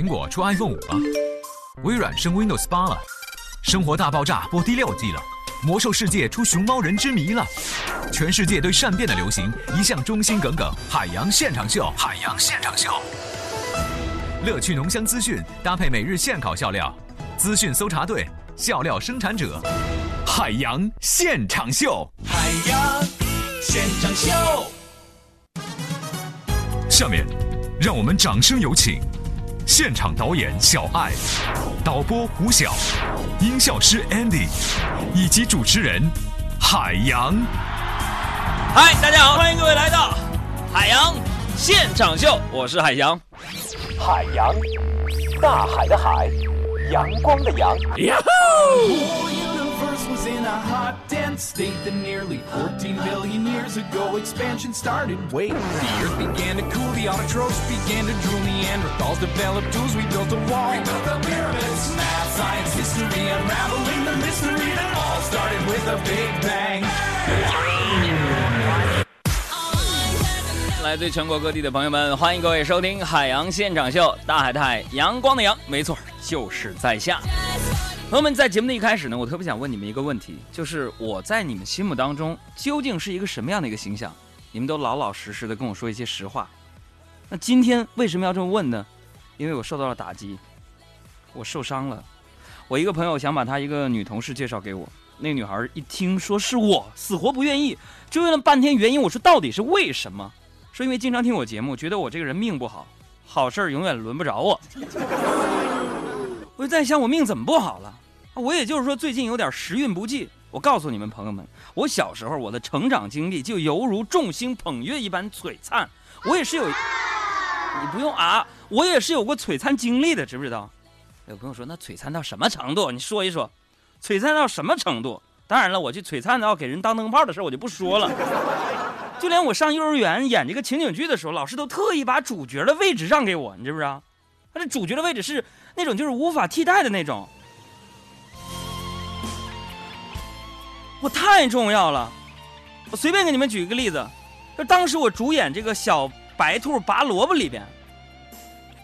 苹果出 iPhone 五了，微软升 Windows 八了，生活大爆炸播第六季了，魔兽世界出熊猫人之谜了，全世界对善变的流行一向忠心耿耿。海洋现场秀，海洋现场秀，乐趣浓香资讯搭配每日现烤笑料，资讯搜查队，笑料生产者，海洋现场秀，海洋现场秀。下面，让我们掌声有请现场导演小爱、导播胡晓、音效师 Andy 以及主持人海洋。嗨，大家好，欢迎各位来到海洋现场秀，我是海洋。海洋，大海的海，阳光的阳。呀 was in a hot, dense state that nearly 14 billion years ago expansion started. Wait, the earth began to cool, the autotrophs began to drool, Neanderthals developed tools, we built a wall. We built the pyramids, math, science, history, unraveling the mystery that all started with a big bang. 来自全国各地的朋友们，欢迎各位收听海洋现场秀，大海的海，阳光的阳，没错，就是在下。 朋友们，在节目的一开始呢，我特别想问你们一个问题，就是我在你们心目当中究竟是一个什么样的一个形象？你们都老老实实的跟我说一些实话。那今天为什么要这么问呢？因为我受到了打击，我受伤了。我一个朋友想把他一个女同事介绍给我，那个女孩一听说是我，死活不愿意，追问了半天原因。我说到底是为什么？说因为经常听我节目，觉得我这个人命不好，好事永远轮不着我。我就在想，我命怎么不好了？我也就是说，最近有点时运不济。我告诉你们朋友们，我小时候我的成长经历就犹如众星捧月一般璀璨。我也是有，你不用啊，我也是有过璀璨经历的，知不知道？有朋友说，那璀璨到什么程度？你说一说，璀璨到什么程度？当然了，我去璀璨到给人当灯泡的事儿，我就不说了。就连我上幼儿园演这个情景剧的时候，老师都特意把主角的位置让给我，你知不知道？他这主角的位置是那种就是无法替代的那种。我太重要了，我随便给你们举一个例子，就当时我主演这个小白兔拔萝卜里边，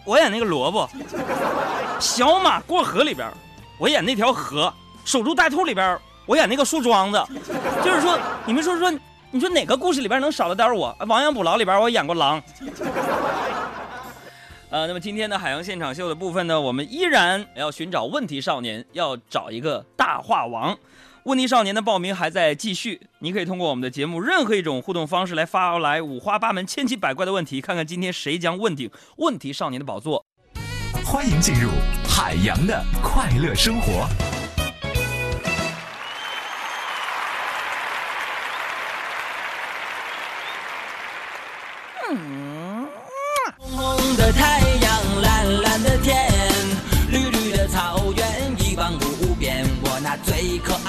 我演那个萝卜；小马过河里边，我演那条河；守株待兔里边，我演那个树桩子。就是说，你们说说，你说哪个故事里边能少了点我？亡羊补牢里边我演过狼。呃，那么今天的海洋现场秀的部分呢，我们依然要寻找问题少年，要找一个大话王。问题少年的报名还在继续，你可以通过我们的节目任何一种互动方式来发来五花八门、千奇百怪的问题，看看今天谁将问鼎问题少年的宝座。欢迎进入海洋的快乐生活。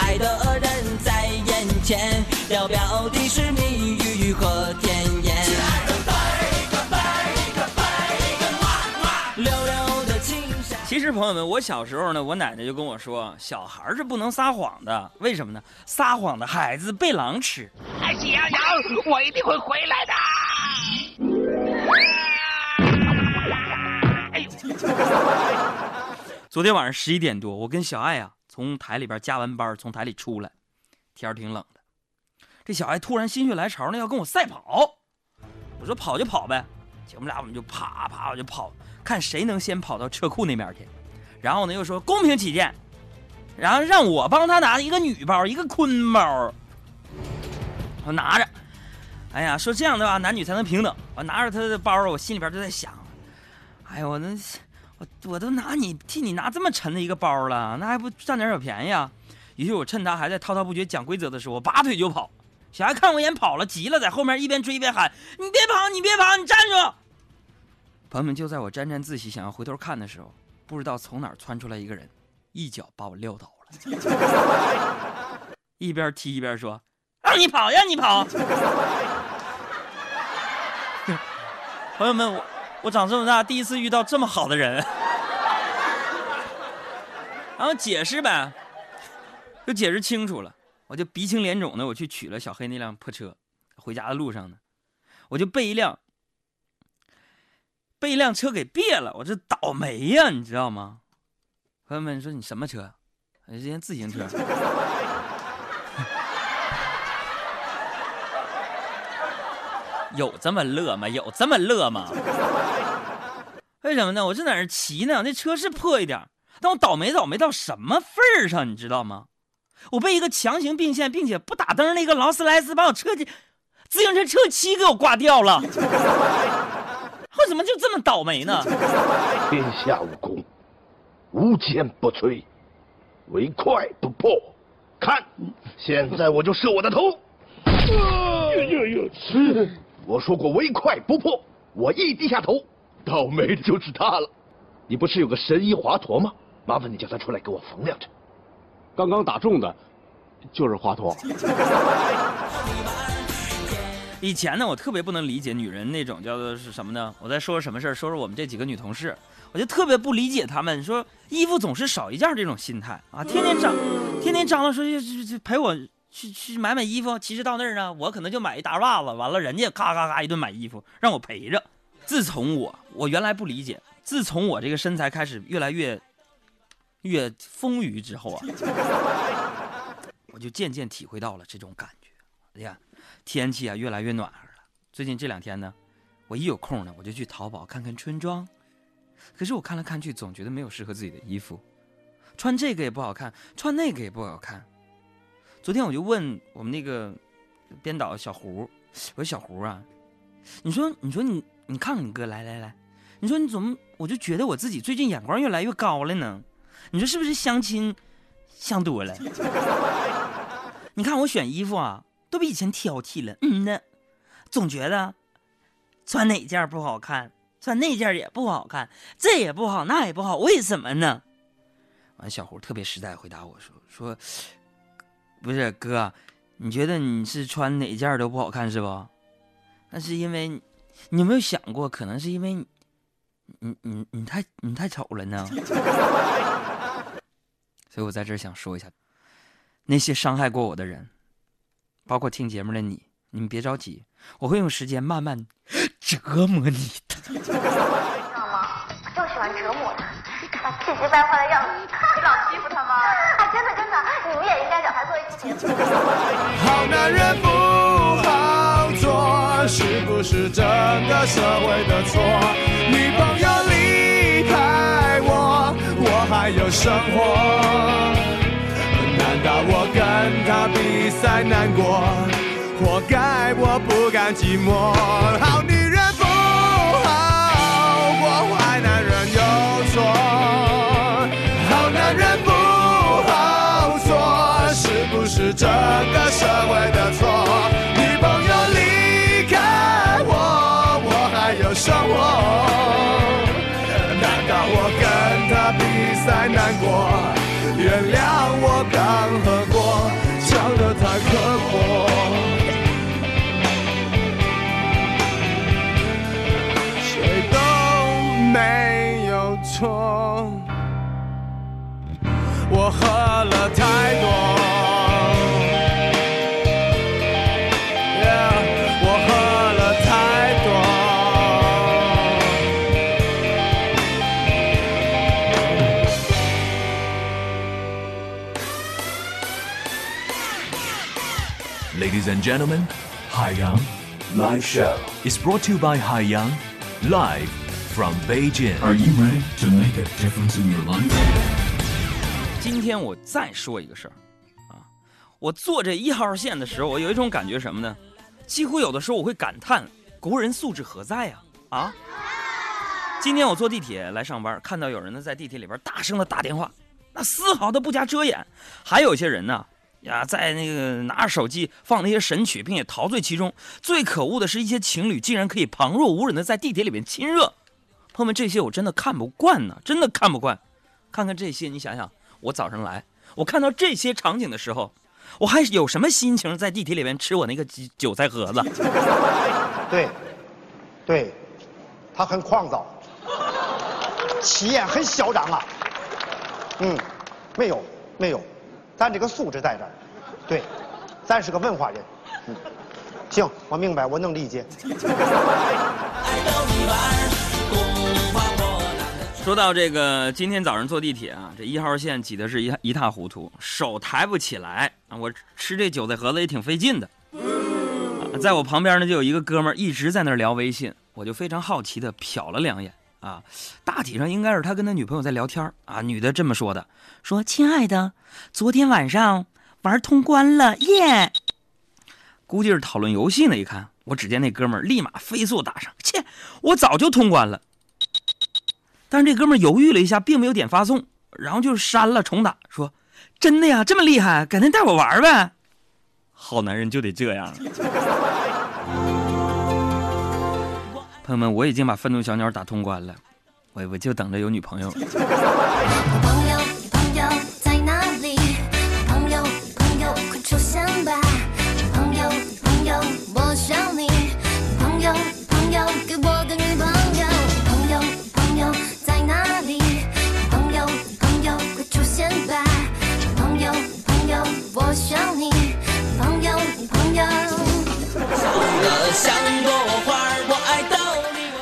爱的人在眼前，要表的是蜜语和甜言。溜溜的青山。其实朋友们，我小时候呢，我奶奶就跟我说，小孩是不能撒谎的，为什么呢？撒谎的孩子被狼吃。哎，喜羊羊，我一定会回来的。哎呦，昨天晚上十一点多，我跟小爱啊从台里边加完班，从台里出来，天儿挺冷的。这小爱突然心血来潮呢，要跟我赛跑。我说跑就跑呗，姐们俩我们就啪啪我就跑，看谁能先跑到车库那边去。然后呢又说公平起见，然后让我帮他拿一个女包，一个坤包。我拿着，哎呀，说这样的话男女才能平等。我拿着他的包，我心里边就在想，哎呀我那。我我都拿你替你拿这么沉的一个包了，那还不占点小便宜啊？于是我趁他还在滔滔不绝讲规则的时候，我拔腿就跑。小孩看我一眼跑了，急了，在后面一边追一边喊：“你别跑，你别跑，你站住！”朋友们，就在我沾沾自喜想要回头看的时候，不知道从哪儿窜出来一个人，一脚把我撂倒了，一边踢一边说：“让你跑，让你跑！”朋友们，我。我长这么大第一次遇到这么好的人，然后解释呗，就解释清楚了，我就鼻青脸肿的，我去取了小黑那辆破车，回家的路上呢，我就被一辆被一辆车给别了，我这倒霉呀，你知道吗？朋友们说你什么车？哎，这辆自行车。有这么乐吗？有这么乐吗？为什么呢？我正在那骑呢，那车是破一点，但我倒霉倒霉到什么份儿上，你知道吗？我被一个强行并线并且不打灯的一个劳斯莱斯把我车机自行车车漆给我刮掉了。我怎么就这么倒霉呢？天下武功，无坚不摧，唯快不破。看，现在我就射我的头。我说过唯快不破，我一低下头，倒霉的就是他了。你不是有个神医华佗吗？麻烦你叫他出来给我缝两针。刚刚打中的，就是华佗。以前呢，我特别不能理解女人那种叫做是什么呢？我在说什么事儿？说说我们这几个女同事，我就特别不理解她们说衣服总是少一件这种心态啊！天天张，天天张罗说就就陪我去去买买衣服。其实到那儿呢，我可能就买一大袜子，完了人家咔咔咔一顿买衣服让我陪着。自从我我原来不理解，自从我这个身材开始越来越越丰腴之后啊，我就渐渐体会到了这种感觉。哎呀。天气啊，越来越暖和了。最近这两天呢，我一有空呢，我就去淘宝看看春装。可是我看来看去，总觉得没有适合自己的衣服，穿这个也不好看，穿那个也不好看。昨天我就问我们那个编导小胡，我说小胡啊，你说你说你你看看你哥，来来来，你说你怎么，我就觉得我自己最近眼光越来越高了呢？你说是不是相亲相多了？你看我选衣服啊。都比以前挑剔了，嗯呢，总觉得穿哪件不好看，穿那件也不好看，这也不好，那也不好，为什么呢？完，小胡特别实在回答我说：“说不是哥，你觉得你是穿哪件都不好看是不？那是因为你有没有想过，可能是因为你你你你太你太丑了呢？所以我在这想说一下，那些伤害过我的人。”包括听节目的你，你们别着急，我会用时间慢慢折磨你的。气急败坏的样子，你老欺负他吗？啊，真的真的，你们也应该找他做一期节目。好男人不好做，是不是整个社会的错？女朋友离开我，我还有生活。难道我跟他比赛难过？活该我不甘寂寞。好这个社会的错？女朋友离开我，我还有生活。难道我跟她比赛难过？原谅我刚喝过，Ladies and gentlemen, Haiyang Live Show is brought to you by Haiyang live from Beijing. Are you ready to make a difference in your life? 今天我再说一个事儿啊，我坐这一号线的时候，我有一种感觉什么呢？几乎有的时候我会感叹国人素质何在呀！啊，今天我坐地铁来上班，看到有人呢在地铁里边大声的打电话，那丝毫的不加遮掩，还有些人呢。呀，在那个拿着手机放那些神曲，并且陶醉其中。最可恶的是一些情侣竟然可以旁若无人的在地铁里面亲热。朋友们，这些我真的看不惯呢，真的看不惯。看看这些，你想想，我早上来，我看到这些场景的时候，我还有什么心情在地铁里面吃我那个韭菜盒子？对，对，他很狂躁，气焰很嚣张啊。嗯，没有，没有。咱这个素质在这儿，对，咱是个文化人。嗯，行，我明白，我能理解。说到这个，今天早上坐地铁啊，这一号线挤的是一一塌糊涂，手抬不起来啊，我吃这韭菜盒子也挺费劲的。啊在我旁边呢，就有一个哥们儿一直在那儿聊微信，我就非常好奇的瞟了两眼啊，大体上应该是他跟他女朋友在聊天啊，女的这么说的，说亲爱的，昨天晚上玩通关了耶，估计是讨论游戏呢。一看，我只见那哥们儿立马飞速打上，切，我早就通关了。但是这哥们儿犹豫了一下，并没有点发送，然后就删了重打，说：“真的呀，这么厉害，改天带我玩呗。”好男人就得这样。朋友们，我已经把愤怒小鸟打通关了，我我就等着有女朋友。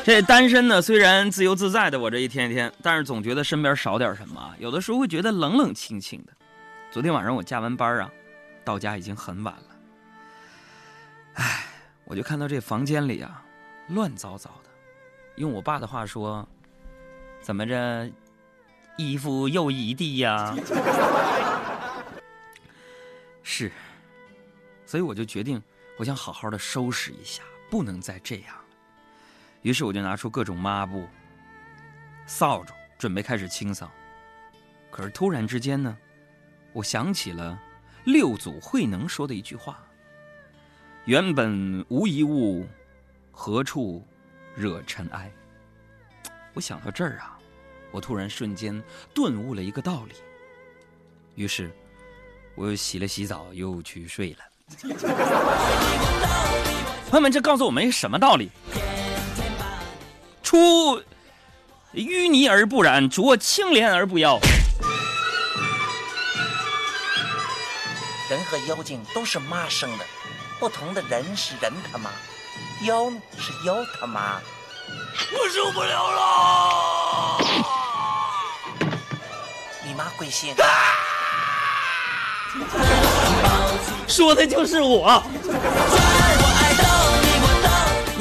这单身呢，虽然自由自在的我这一天天，但是总觉得身边少点什么。有的时候会觉得冷冷清清的。昨天晚上我加完班啊，到家已经很晚了。唉，我就看到这房间里啊，乱糟糟的。用我爸的话说，怎么着，衣服又一地呀？是，所以我就决定，我想好好的收拾一下，不能再这样。于是我就拿出各种抹布、扫帚，准备开始清扫。可是突然之间呢，我想起了六祖慧能说的一句话：“原本无一物，何处惹尘埃。”我想到这儿啊，我突然瞬间顿悟了一个道理。于是，我又洗了洗澡，又去睡了。朋友们，这告诉我们一个什么道理？出淤泥而不染，濯清涟而不妖。人和妖精都是妈生的，不同的人是人他妈，妖呢是妖他妈。我受不了了！你妈贵姓？说的就是我。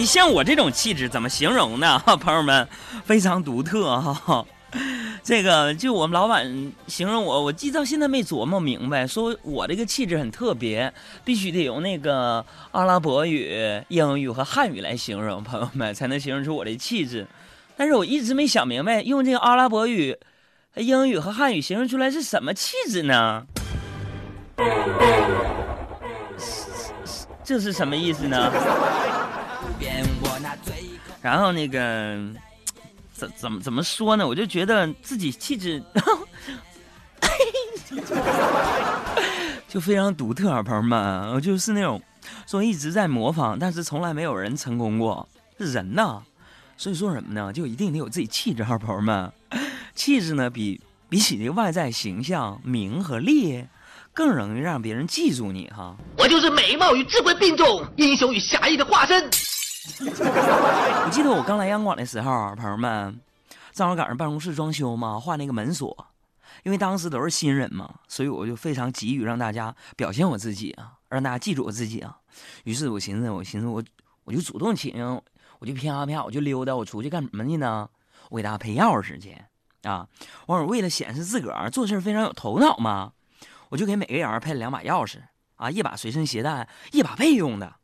像我这种气质怎么形容呢？朋友们，非常独特哈。这个就我们老板形容我，我记到现在没琢磨明白，说我这个气质很特别，必须得用那个阿拉伯语、英语和汉语来形容，朋友们才能形容出我的气质。但是我一直没想明白，用这个阿拉伯语、英语和汉语形容出来是什么气质呢？这是什么意思呢？然后那个怎怎么怎么说呢？我就觉得自己气质 就非常独特啊，朋友们，我就是那种说一直在模仿，但是从来没有人成功过。人呐，所以说什么呢？就一定得有自己气质哈，朋友们。气质呢，比比起那个外在形象、名和利，更容易让别人记住你哈。我就是美貌与智慧并重、英雄与侠义的化身。我记得我刚来央广的时候，朋友们，正好赶上办公室装修嘛，换那个门锁。因为当时都是新人嘛，所以我就非常急于让大家表现我自己啊，让大家记住我自己啊。于是我寻思，我寻思我我就主动请，我就啪啪我就溜达，我出去干什么去呢？我给大家配钥匙去啊。完我为了显示自个儿做事非常有头脑嘛，我就给每个人配了两把钥匙啊，一把随身携带，一把备用的。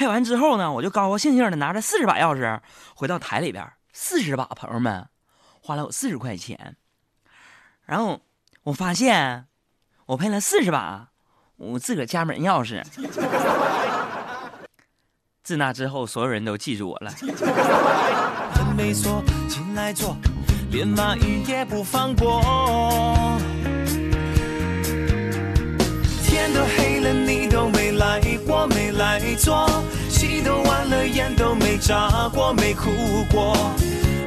配完之后呢，我就高高兴兴的拿着四十把钥匙回到台里边，四十把朋友们花了我四十块钱。然后我发现我配了四十把我自个儿家门钥匙。自那之后，所有人都记住我了。没错，进来坐，连蚂蚁也不放过。天都黑了，你都没来过，没来坐。戏都完了，眼都没眨过，没哭过。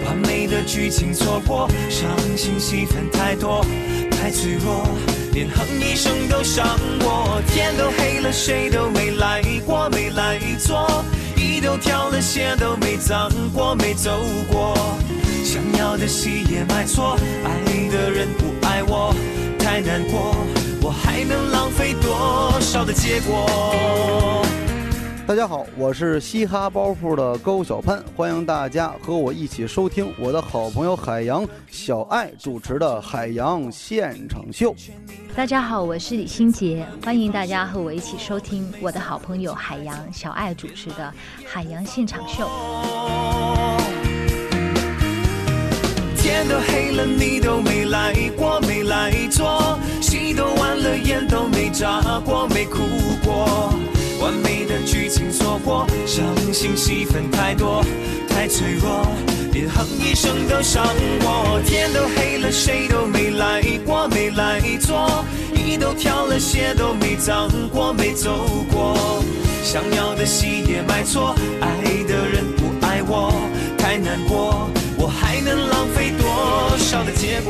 完美的剧情错过，伤心戏份太多，太脆弱，连哼一声都伤我。天都黑了，谁都没来过，没来坐。衣都挑了，鞋都没脏过，没走过。想要的戏也买错，爱的人不爱我，太难过。我还能浪费多少的结果？大家好，我是嘻哈包袱的高小潘，欢迎大家和我一起收听我的好朋友海洋小爱主持的海洋现场秀。大家好，我是李心洁，欢迎大家和我一起收听我的好朋友海洋小爱主持的海洋现场秀。天都黑了，你都没来过，没来坐，戏都完了，眼都没眨过，没哭过。完美的剧情错过，伤心戏份太多，太脆弱，连哼一声都伤我。天都黑了，谁都没来过，没来坐，衣都挑了，鞋都没脏过，没走过。想要的戏也买错，爱的人不爱我，太难过。我还能浪费多？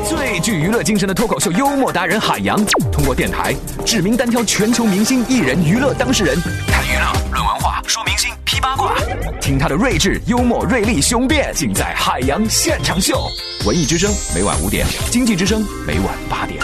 最具娱乐精神的脱口秀幽默达人海洋，通过电台指名单挑全球明星艺人娱乐当事人，谈娱乐论文化说明星批八卦，听他的睿智幽默锐利雄辩，尽在海洋现场秀。文艺之声每晚五点，经济之声每晚八点。